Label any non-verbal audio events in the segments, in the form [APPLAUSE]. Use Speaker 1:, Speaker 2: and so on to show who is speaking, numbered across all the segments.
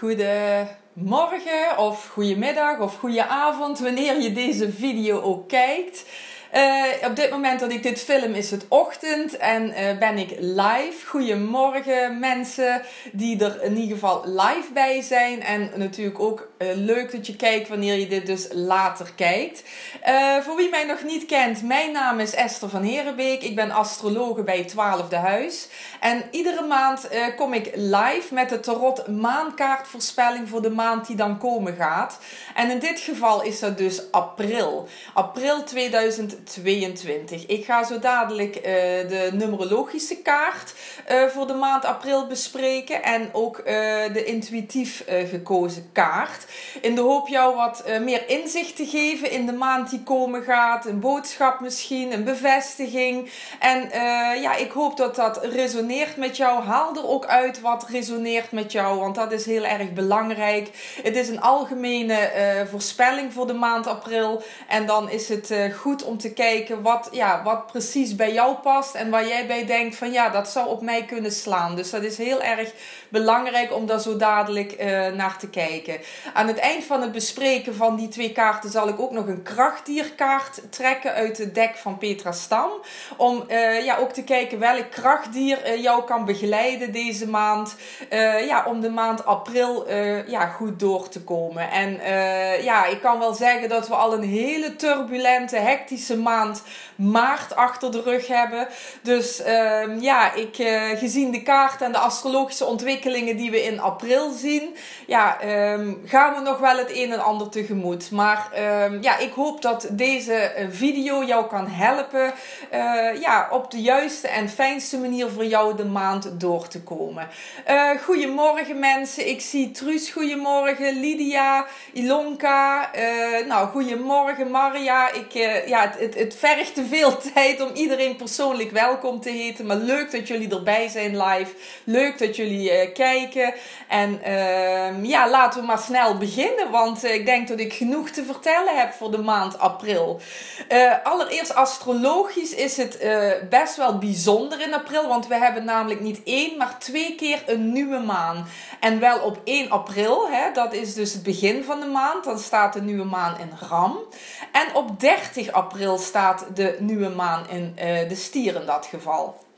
Speaker 1: Goedemorgen of goedemiddag of goedenavond, wanneer je deze video ook kijkt. Uh, op dit moment dat ik dit film is het ochtend en uh, ben ik live. Goedemorgen mensen die er in ieder geval live bij zijn. En natuurlijk ook uh, leuk dat je kijkt wanneer je dit dus later kijkt. voor wie mij nog niet kent, mijn naam is Esther van Herenbeek. Ik ben astrologe bij het 12e Huis. En iedere maand kom ik live met de tarot maankaartvoorspelling voor de maand die dan komen gaat. En in dit geval is dat dus april. April 2020. 22. Ik ga zo dadelijk uh, de numerologische kaart uh, voor de maand april bespreken en ook uh, de intuïtief gekozen kaart. In de hoop jou wat meer inzicht te geven in de maand die komen gaat. Een boodschap misschien, een bevestiging. En ja, ik hoop dat dat resoneert met jou. Haal er ook uit wat resoneert met jou, want dat is heel erg belangrijk. Het is een algemene voorspelling voor de maand april. En dan is het goed om te kijken wat, ja, wat precies bij jou past en waar jij bij denkt van ja, dat zou op mij kunnen slaan. Dus dat is heel erg belangrijk om daar zo dadelijk uh, naar te kijken. Aan het eind van het bespreken van die twee kaarten zal ik ook nog een krachtdierkaart trekken uit het dek van Petra Stam. Om uh, ja, ook te kijken welk krachtdier uh, jou kan begeleiden deze maand. ja, om de maand april ja, goed door te komen. En ja, ik kan wel zeggen dat we al een hele turbulente, hectische maand maart achter de rug hebben. Dus ehm, ja, ik, gezien de kaart en de astrologische ontwikkeling die we in april zien, ja, um, gaan we nog wel het een en ander tegemoet. Maar um, ja, ik hoop dat deze eh, video jou kan helpen uh, ja, op de juiste en fijnste manier voor jou de maand door te komen. Goedemorgen mensen, ik zie Truus, goedemorgen, Lydia, Ilonka, nou goedemorgen Maria. Ik, ja, het, het, vergt te veel [LAUGHS] tijd om iedereen persoonlijk welkom te heten, maar leuk dat jullie erbij zijn live. Leuk dat jullie kijken. En uh, ja, laten we maar snel beginnen, want uh, ik denk dat ik genoeg te vertellen heb voor de maand april. Uh, allereerst astrologisch is het eh, best wel bijzonder in april, want we hebben namelijk niet één, maar twee keer een nieuwe maan. En wel op 1 april, hè, dat is dus het begin van de maand, dan staat de nieuwe maan in Ram. En op 30 april staat de nieuwe maan in de stier in dat geval.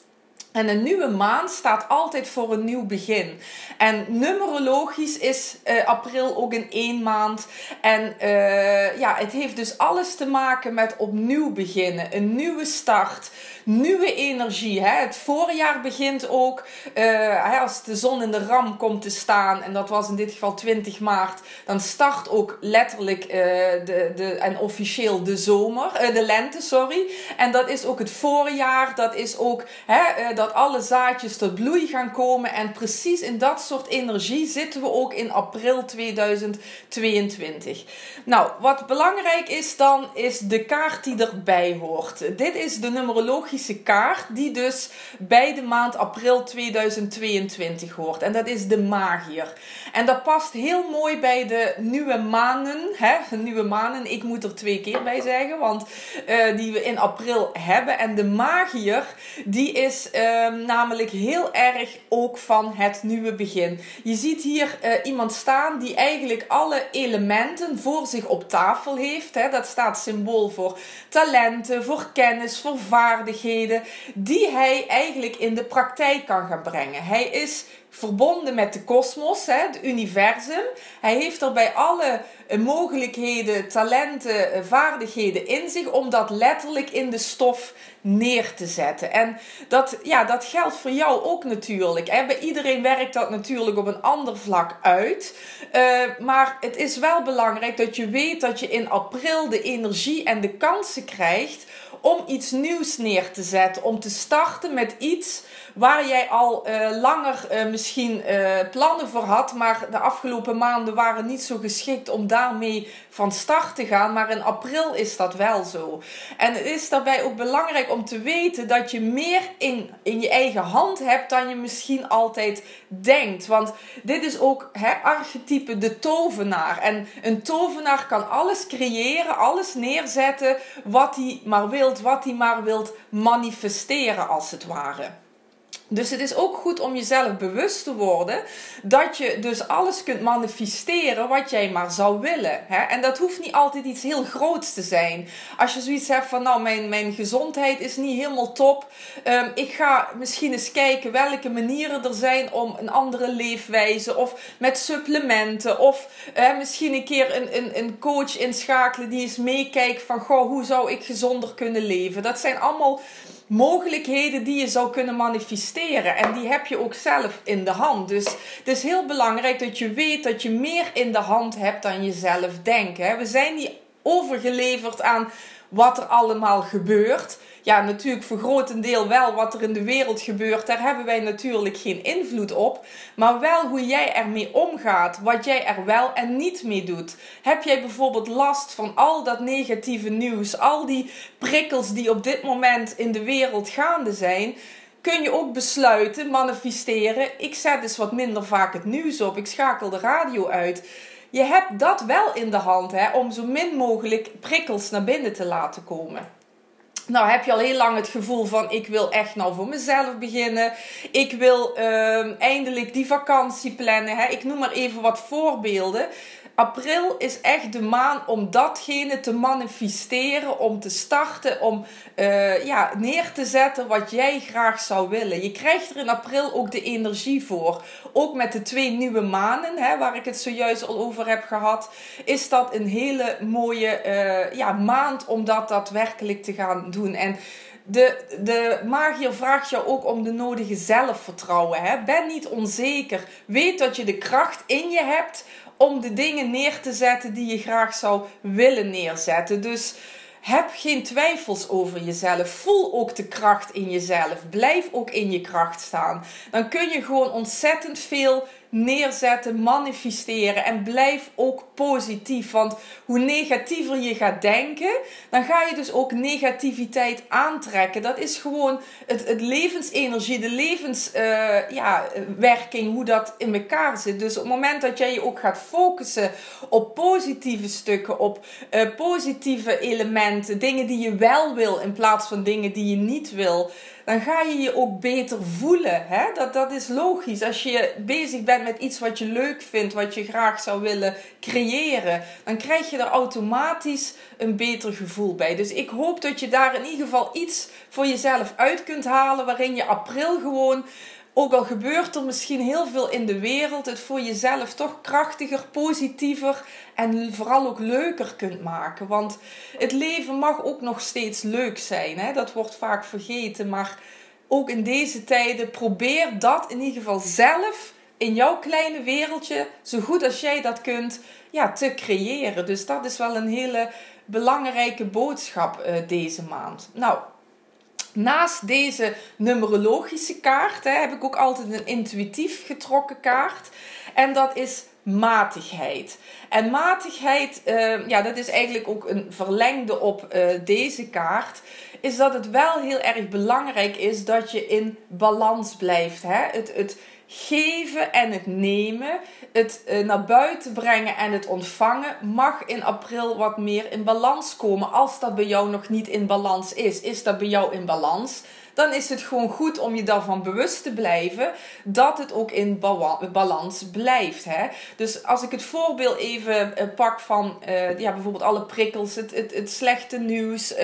Speaker 1: En een nieuwe maan staat altijd voor een nieuw begin. En numerologisch is uh, april ook in één maand. En uh, ja, het heeft dus alles te maken met opnieuw beginnen. Een nieuwe start nieuwe energie. Hè? Het voorjaar begint ook uh, als de zon in de ram komt te staan. En dat was in dit geval 20 maart. Dan start ook letterlijk de, de, en officieel de zomer. De lente, sorry. En dat is ook het voorjaar. Dat is ook hè, dat alle zaadjes tot bloei gaan komen. En precies in dat soort energie zitten we ook in april 2022. Nou, wat belangrijk is dan, is de kaart die erbij hoort. Dit is de numerologie kaart die dus bij de maand april 2022 hoort. En dat is de magier. En dat past heel mooi bij de nieuwe manen. Hè? Nieuwe manen, ik moet er twee keer bij zeggen, want uh, die we in april hebben. En de magier, die is uh, namelijk heel erg ook van het nieuwe begin. Je ziet hier uh, iemand staan die eigenlijk alle elementen voor zich op tafel heeft. Hè? Dat staat symbool voor talenten, voor kennis, voor vaardigheden die hij eigenlijk in de praktijk kan gaan brengen. Hij is verbonden met de kosmos, het universum. Hij heeft er bij alle eh, mogelijkheden, talenten, eh, vaardigheden in zich om dat letterlijk in de stof neer te zetten. En dat, ja, dat geldt voor jou ook natuurlijk. Hè. Bij iedereen werkt dat natuurlijk op een ander vlak uit. Uh, maar het is wel belangrijk dat je weet dat je in april de energie en de kansen krijgt om iets nieuws neer te zetten. Om te starten met iets waar jij al uh, langer uh, misschien uh, plannen voor had, maar de afgelopen maanden waren niet zo geschikt om daarmee van start te gaan. Maar in april is dat wel zo. En het is daarbij ook belangrijk om te weten dat je meer in, in je eigen hand hebt dan je misschien altijd denkt. Want dit is ook hè, archetype de tovenaar. En een tovenaar kan alles creëren, alles neerzetten wat hij maar wilt, wat hij maar wilt manifesteren als het ware. Dus het is ook goed om jezelf bewust te worden dat je dus alles kunt manifesteren wat jij maar zou willen. Hè? En dat hoeft niet altijd iets heel groots te zijn. Als je zoiets hebt van, nou, mijn, mijn gezondheid is niet helemaal top. Um, ik ga misschien eens kijken welke manieren er zijn om een andere leefwijze of met supplementen. Of misschien een keer een, een, een coach inschakelen die eens meekijkt van, goh, hoe zou ik gezonder kunnen leven? Dat zijn allemaal mogelijkheden die je zou kunnen manifesteren. En die heb je ook zelf in de hand. Dus het is heel belangrijk dat je weet dat je meer in de hand hebt dan je zelf denkt. We zijn niet overgeleverd aan wat er allemaal gebeurt ja, natuurlijk voor grotendeel wel wat er in de wereld gebeurt. Daar hebben wij natuurlijk geen invloed op. Maar wel hoe jij ermee omgaat. Wat jij er wel en niet mee doet. Heb jij bijvoorbeeld last van al dat negatieve nieuws. Al die prikkels die op dit moment in de wereld gaande zijn kun je ook besluiten, manifesteren. Ik zet dus wat minder vaak het nieuws op. Ik schakel de radio uit. Je hebt dat wel in de hand hè, om zo min mogelijk prikkels naar binnen te laten komen. Nou heb je al heel lang het gevoel van ik wil echt nou voor mezelf beginnen. Ik wil uh, eindelijk die vakantie plannen. Hè. Ik noem maar even wat voorbeelden. April is echt de maand om datgene te manifesteren, om te starten, om uh, ja, neer te zetten wat jij graag zou willen. Je krijgt er in april ook de energie voor. Ook met de twee nieuwe maanden, hè, waar ik het zojuist al over heb gehad, is dat een hele mooie uh, ja, maand om dat daadwerkelijk te gaan doen. En de, de magier vraagt jou ook om de nodige zelfvertrouwen. Hè? Ben niet onzeker. Weet dat je de kracht in je hebt om de dingen neer te zetten die je graag zou willen neerzetten. Dus heb geen twijfels over jezelf. Voel ook de kracht in jezelf. Blijf ook in je kracht staan. Dan kun je gewoon ontzettend veel neerzetten, manifesteren en blijf ook positief. Want hoe negatiever je gaat denken, dan ga je dus ook negativiteit aantrekken. Dat is gewoon het, het levensenergie, de levenswerking, uh, ja, hoe dat in elkaar zit. Dus op het moment dat jij je ook gaat focussen op positieve stukken, op uh, positieve elementen, dingen die je wel wil in plaats van dingen die je niet wil dan ga je je ook beter voelen. Hè? Dat, dat is logisch. Als je bezig bent met iets wat je leuk vindt, wat je graag zou willen creëren, dan krijg je er automatisch een beter gevoel bij. Dus ik hoop dat je daar in ieder geval iets voor jezelf uit kunt halen, waarin je april gewoon ook al gebeurt er misschien heel veel in de wereld, het voor jezelf toch krachtiger, positiever en vooral ook leuker kunt maken. Want het leven mag ook nog steeds leuk zijn. Hè? Dat wordt vaak vergeten. Maar ook in deze tijden probeer dat in ieder geval zelf in jouw kleine wereldje, zo goed als jij dat kunt, ja, te creëren. Dus dat is wel een hele belangrijke boodschap uh, deze maand. Nou, Naast deze numerologische kaart hè, heb ik ook altijd een intuïtief getrokken kaart. En dat is matigheid. En matigheid, uh, ja, dat is eigenlijk ook een verlengde op uh, deze kaart. Is dat het wel heel erg belangrijk is dat je in balans blijft. Hè? Het, het geven en het nemen, het uh, naar buiten brengen en het ontvangen, mag in april wat meer in balans komen. Als dat bij jou nog niet in balans is, is dat bij jou in balans? Dan is het gewoon goed om je daarvan bewust te blijven dat het ook in balans blijft. Hè? Dus als ik het voorbeeld even uh, pak van uh, ja, bijvoorbeeld alle prikkels, het, het, het slechte nieuws,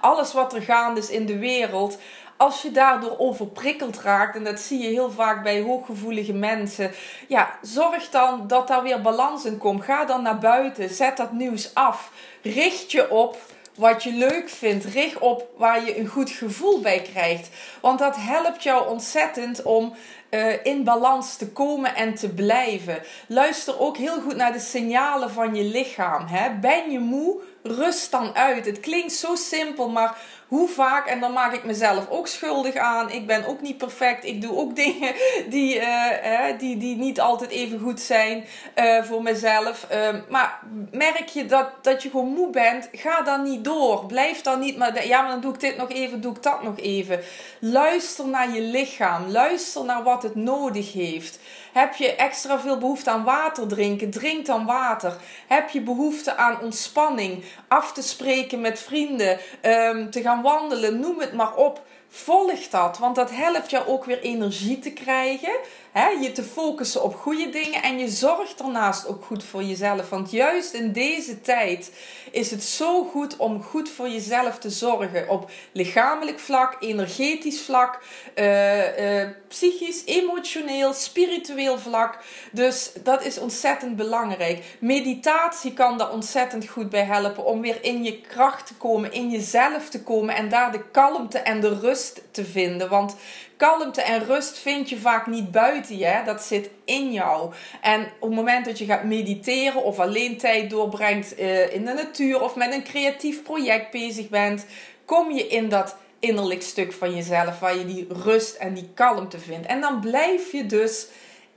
Speaker 1: alles wat er gaande is in de wereld als je daardoor overprikkeld raakt, en dat zie je heel vaak bij hooggevoelige mensen, ja, zorg dan dat daar weer balans in komt. Ga dan naar buiten, zet dat nieuws af, richt je op wat je leuk vindt. Richt op waar je een goed gevoel bij krijgt. Want dat helpt jou ontzettend om uh, in balans te komen en te blijven. Luister ook heel goed naar de signalen van je lichaam. Hè? Ben je moe? Rust dan uit. Het klinkt zo simpel, maar hoe vaak, en dan maak ik mezelf ook schuldig aan. Ik ben ook niet perfect. Ik doe ook [LAUGHS] dingen die, uh, die, die niet altijd even goed zijn uh, voor mezelf. Ehm, maar merk je dat, dat je gewoon moe bent, ga dan niet door. Blijf dan niet maar, ja, maar dan doe ik dit nog even, doe ik dat nog even. Luister naar je lichaam. Luister naar wat het nodig heeft Heb je extra veel behoefte aan water drinken? Drink dan water. Heb je behoefte aan ontspanning? Af te spreken met vrienden? Um, te gaan wandelen? Noem het maar op. Volg dat, want dat helpt jou ook weer energie te krijgen. Hè? Je te focussen op goede dingen en je zorgt daarnaast ook goed voor jezelf. Want juist in deze tijd is het zo goed om goed voor jezelf te zorgen. Op lichamelijk vlak, energetisch vlak, uh, uh, psychisch, emotioneel, spiritueel vlak. Dus dat is ontzettend belangrijk. Meditatie kan daar ontzettend goed bij helpen om weer in je kracht te komen, in jezelf te komen en daar de kalmte en de rust te vinden. Want kalmte en rust vind je vaak niet buiten je. Dat zit in jou. En op het moment dat je gaat mediteren of alleen tijd doorbrengt uh, in de natuur of met een creatief project bezig bent, kom je in dat innerlijk stuk van jezelf waar je die rust en die kalmte vindt. En dan blijf je dus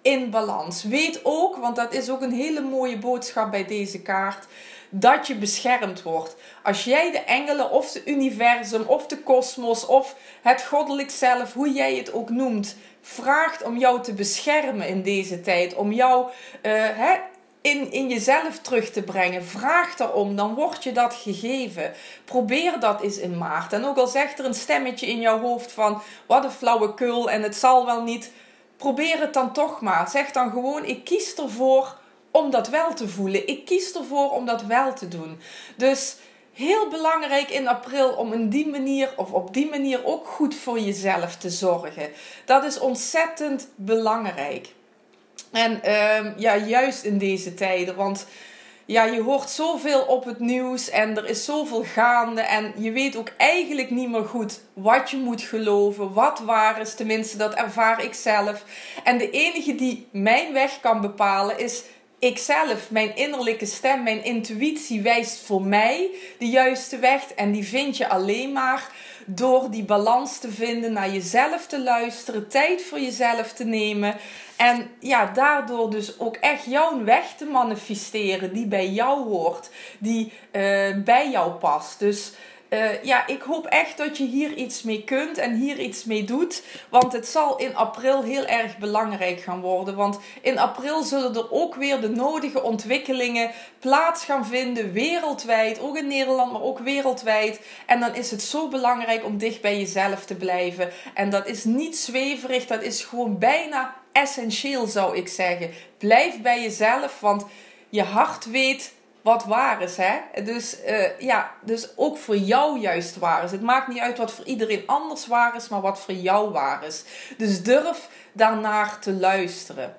Speaker 1: in balans. Weet ook, want dat is ook een hele mooie boodschap bij deze kaart dat je beschermd wordt. Als jij de engelen of het universum of de kosmos of het goddelijk zelf, hoe jij het ook noemt, vraagt om jou te beschermen in deze tijd, om jou uh, hè, in, in jezelf terug te brengen. Vraag daarom, dan wordt je dat gegeven. Probeer dat eens in maart. En ook al zegt er een stemmetje in jouw hoofd van wat een flauwekul en het zal wel niet. Probeer het dan toch maar. Zeg dan gewoon: ik kies ervoor om dat wel te voelen. Ik kies ervoor om dat wel te doen. Dus heel belangrijk in april om in die manier of op die manier ook goed voor jezelf te zorgen. Dat is ontzettend belangrijk. En uh, ja, juist in deze tijden, want ja, je hoort zoveel op het nieuws en er is zoveel gaande en je weet ook eigenlijk niet meer goed wat je moet geloven, wat waar is. Tenminste, dat ervaar ik zelf. En de enige die mijn weg kan bepalen is ikzelf, mijn innerlijke stem, mijn intuïtie wijst voor mij de juiste weg. En die vind je alleen maar door die balans te vinden, naar jezelf te luisteren, tijd voor jezelf te nemen. En ja, daardoor dus ook echt jouw weg te manifesteren die bij jou hoort, die uh, bij jou past. Dus uh, ja, ik hoop echt dat je hier iets mee kunt en hier iets mee doet. Want het zal in april heel erg belangrijk gaan worden. Want in april zullen er ook weer de nodige ontwikkelingen plaats gaan vinden, wereldwijd. Ook in Nederland, maar ook wereldwijd. En dan is het zo belangrijk om dicht bij jezelf te blijven. En dat is niet zweverig, dat is gewoon bijna essentieel, zou ik zeggen. Blijf bij jezelf, want je hart weet wat waar is. Hè? Dus, uh, ja, dus ook voor jou juist waar is. Het maakt niet uit wat voor iedereen anders waar is, maar wat voor jou waar is. Dus durf daarnaar te luisteren.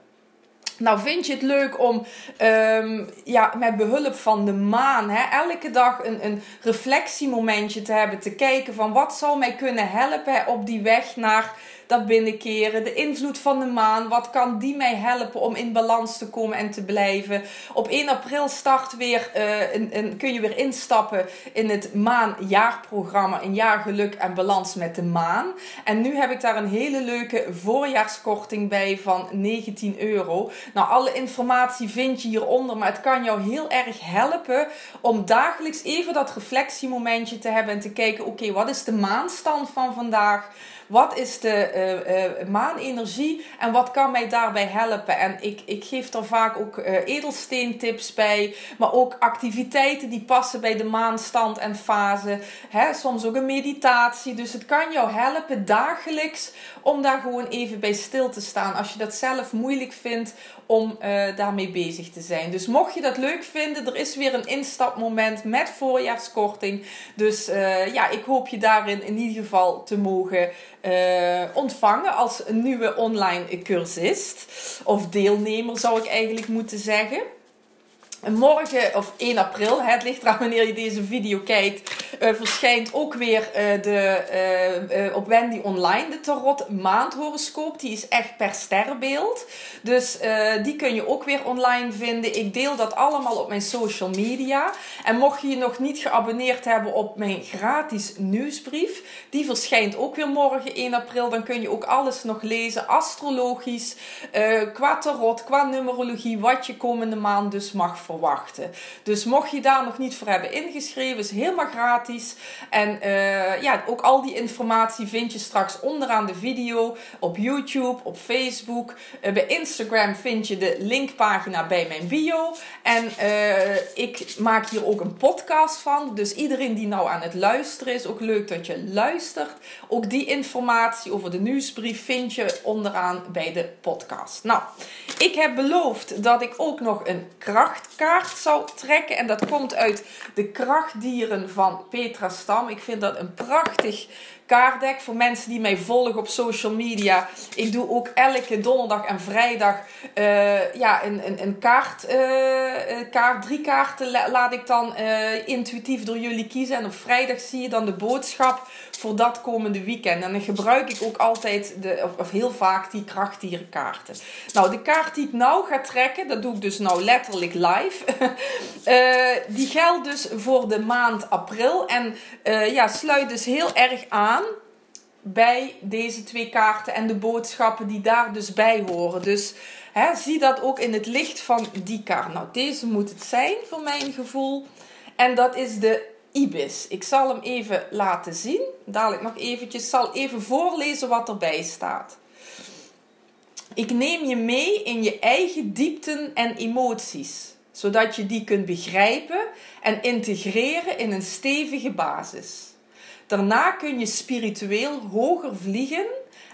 Speaker 1: Nou, vind je het leuk om um, ja, met behulp van de maan hè, elke dag een, een reflectiemomentje te hebben. Te kijken van wat zou mij kunnen helpen op die weg naar dat binnenkeren, de invloed van de maan, wat kan die mij helpen om in balans te komen en te blijven. Op 1 april start weer, een, een, kun je weer instappen in het maanjaarprogramma, een jaar geluk en balans met de maan. En nu heb ik daar een hele leuke voorjaarskorting bij van 19 euro. Nou, alle informatie vind je hieronder, maar het kan jou heel erg helpen om dagelijks even dat reflectiemomentje te hebben en te kijken, oké, wat is de maanstand van vandaag? Wat is de uh, maanenergie en wat kan mij daarbij helpen? En ik, ik geef er vaak ook uh, edelsteentips bij, maar ook activiteiten die passen bij de maanstand en fase. Hè, soms ook een meditatie. Dus het kan jou helpen dagelijks om daar gewoon even bij stil te staan. Als je dat zelf moeilijk vindt om daarmee bezig te zijn. Dus mocht je dat leuk vinden, er is weer een instapmoment met voorjaarskorting. Dus ja, ik hoop je daarin in ieder geval te mogen uh, ontvangen als een nieuwe online cursist. Of deelnemer zou ik eigenlijk moeten zeggen. Morgen, of 1 april, het ligt eraan wanneer je deze video kijkt, uh, verschijnt ook weer uh, de, uh, op Wendy Online de Tarot maandhoroscoop. Die is echt per sterrenbeeld. Dus die kun je ook weer online vinden. Ik deel dat allemaal op mijn social media. En mocht je je nog niet geabonneerd hebben op mijn gratis nieuwsbrief, die verschijnt ook weer morgen 1 april. Dan kun je ook alles nog lezen, astrologisch, qua tarot, qua numerologie, wat je komende maand dus mag verwachten. Dus mocht je daar nog niet voor hebben ingeschreven, is helemaal gratis. En uh, ja, ook al die informatie vind je straks onderaan de video op YouTube, op Facebook. Uh, bij Instagram vind je de linkpagina bij mijn bio. En uh, ik maak hier ook een podcast van. Dus iedereen die nou aan het luisteren is, ook leuk dat je luistert. Ook die informatie over de nieuwsbrief vind je onderaan bij de podcast. Nou, ik heb beloofd dat ik ook nog een krachtkaart zou trekken. En dat komt uit de krachtdieren van Petra Stam. Ik vind dat een prachtig kaartdek. Voor mensen die mij volgen op social media. Ik doe ook elke donderdag en vrijdag uh, ja, een, een, een kaart, uh, kaart. Drie kaarten laat ik dan intuïtief door jullie kiezen. En op vrijdag zie je dan de boodschap voor dat komende weekend. En dan gebruik ik ook altijd, de, of, of heel vaak, die krachtdierenkaarten. Nou, de kaart die ik nou ga trekken, dat doe ik dus nou letterlijk live. [LAUGHS] die geldt dus voor de maand april. En ja, sluit dus heel erg aan bij deze twee kaarten en de boodschappen die daar dus bij horen. Dus hè, zie dat ook in het licht van die kaart. Nou, deze moet het zijn voor mijn gevoel. En dat is de ibis. Ik zal hem even laten zien. Dadelijk nog eventjes. zal even voorlezen wat erbij staat. Ik neem je mee in je eigen diepten en emoties, zodat je die kunt begrijpen en integreren in een stevige basis. Daarna kun je spiritueel hoger vliegen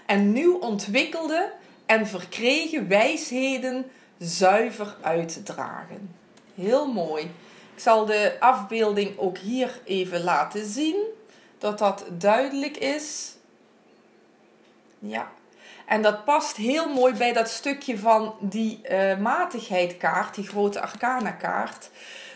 Speaker 1: en nieuw ontwikkelde en verkregen wijsheden zuiver uitdragen. Heel mooi. Ik zal de afbeelding ook hier even laten zien, dat dat duidelijk is. Ja. En dat past heel mooi bij dat stukje van die uh, matigheidkaart, die grote arcana kaart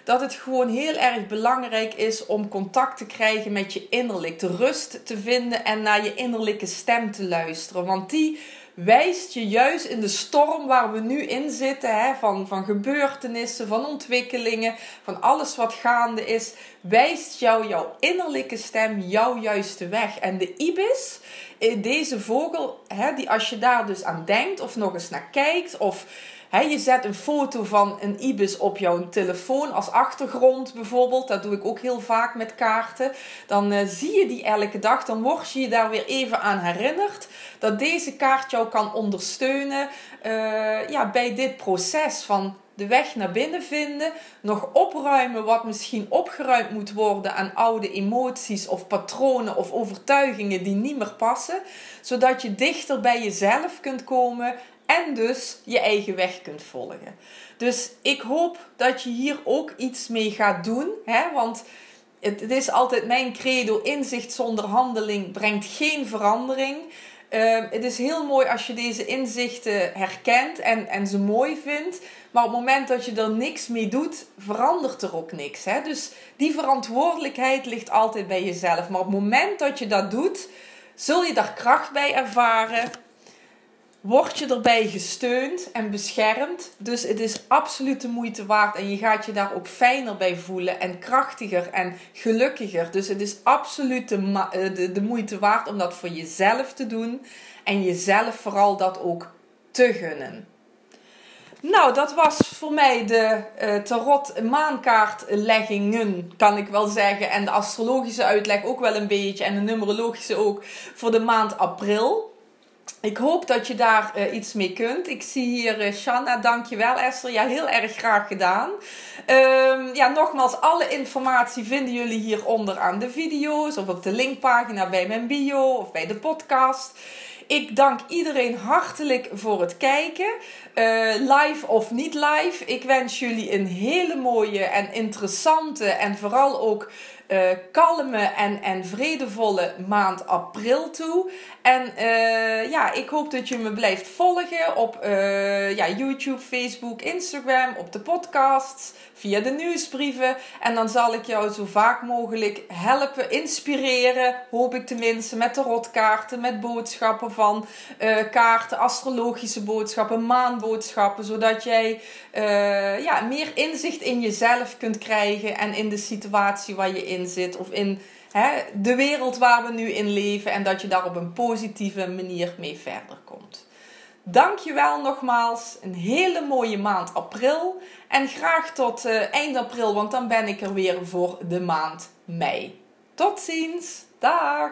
Speaker 1: dat het gewoon heel erg belangrijk is om contact te krijgen met je innerlijk, de rust te vinden en naar je innerlijke stem te luisteren. Want die wijst je juist in de storm waar we nu in zitten, hè, van, van gebeurtenissen, van ontwikkelingen, van alles wat gaande is, wijst jou jouw innerlijke stem jouw juiste weg. En de ibis, eh, deze vogel, hè, die als je daar dus aan denkt of nog eens naar kijkt of je zet een foto van een ibis op jouw telefoon als achtergrond bijvoorbeeld. Dat doe ik ook heel vaak met kaarten. Dan uh, zie je die elke dag. Dan word je je daar weer even aan herinnerd. Dat deze kaart jou kan ondersteunen uh, ja, bij dit proces van de weg naar binnen vinden. Nog opruimen wat misschien opgeruimd moet worden aan oude emoties of patronen of overtuigingen die niet meer passen. Zodat je dichter bij jezelf kunt komen en dus je eigen weg kunt volgen. Dus ik hoop dat je hier ook iets mee gaat doen. Hè? Want het, het is altijd mijn credo: inzicht zonder handeling brengt geen verandering. Uh, het is heel mooi als je deze inzichten herkent en, en ze mooi vindt. Maar op het moment dat je er niks mee doet, verandert er ook niks. Hè? Dus die verantwoordelijkheid ligt altijd bij jezelf. Maar op het moment dat je dat doet, zul je daar kracht bij ervaren word je erbij gesteund en beschermd. Dus het is absoluut de moeite waard. En je gaat je daar ook fijner bij voelen. En krachtiger en gelukkiger. Dus het is absoluut de, eh, moeite waard om dat voor jezelf te doen. En jezelf vooral dat ook te gunnen. Nou, dat was voor mij de uh, tarot maankaartleggingen, kan ik wel zeggen. En de astrologische uitleg ook wel een beetje. En de numerologische ook voor de maand april. Ik hoop dat je daar uh, iets mee kunt. Ik zie hier uh, Shanna, dankjewel Esther. Ja, heel erg graag gedaan. Um, ja, nogmaals, alle informatie vinden jullie hieronder aan de video's of op de linkpagina bij mijn bio of bij de podcast. Ik dank iedereen hartelijk voor het kijken. Uh, live of niet live. Ik wens jullie een hele mooie en interessante en vooral ook uh, kalme en, en vredevolle maand april toe. En uh, ja, ik hoop dat je me blijft volgen op uh, ja, YouTube, Facebook, Instagram, op de podcasts, via de nieuwsbrieven. En dan zal ik jou zo vaak mogelijk helpen, inspireren, hoop ik tenminste, met de rotkaarten, met boodschappen van kaarten, astrologische boodschappen, maanboodschappen, zodat jij ja, meer inzicht in jezelf kunt krijgen en in de situatie waar je zit of in hè, de wereld waar we nu in leven en dat je daar op een positieve manier mee verder komt. Dankjewel nogmaals. Een hele mooie maand april. En graag tot uh, eind april, want dan ben ik er weer voor de maand mei. Tot ziens. Dag.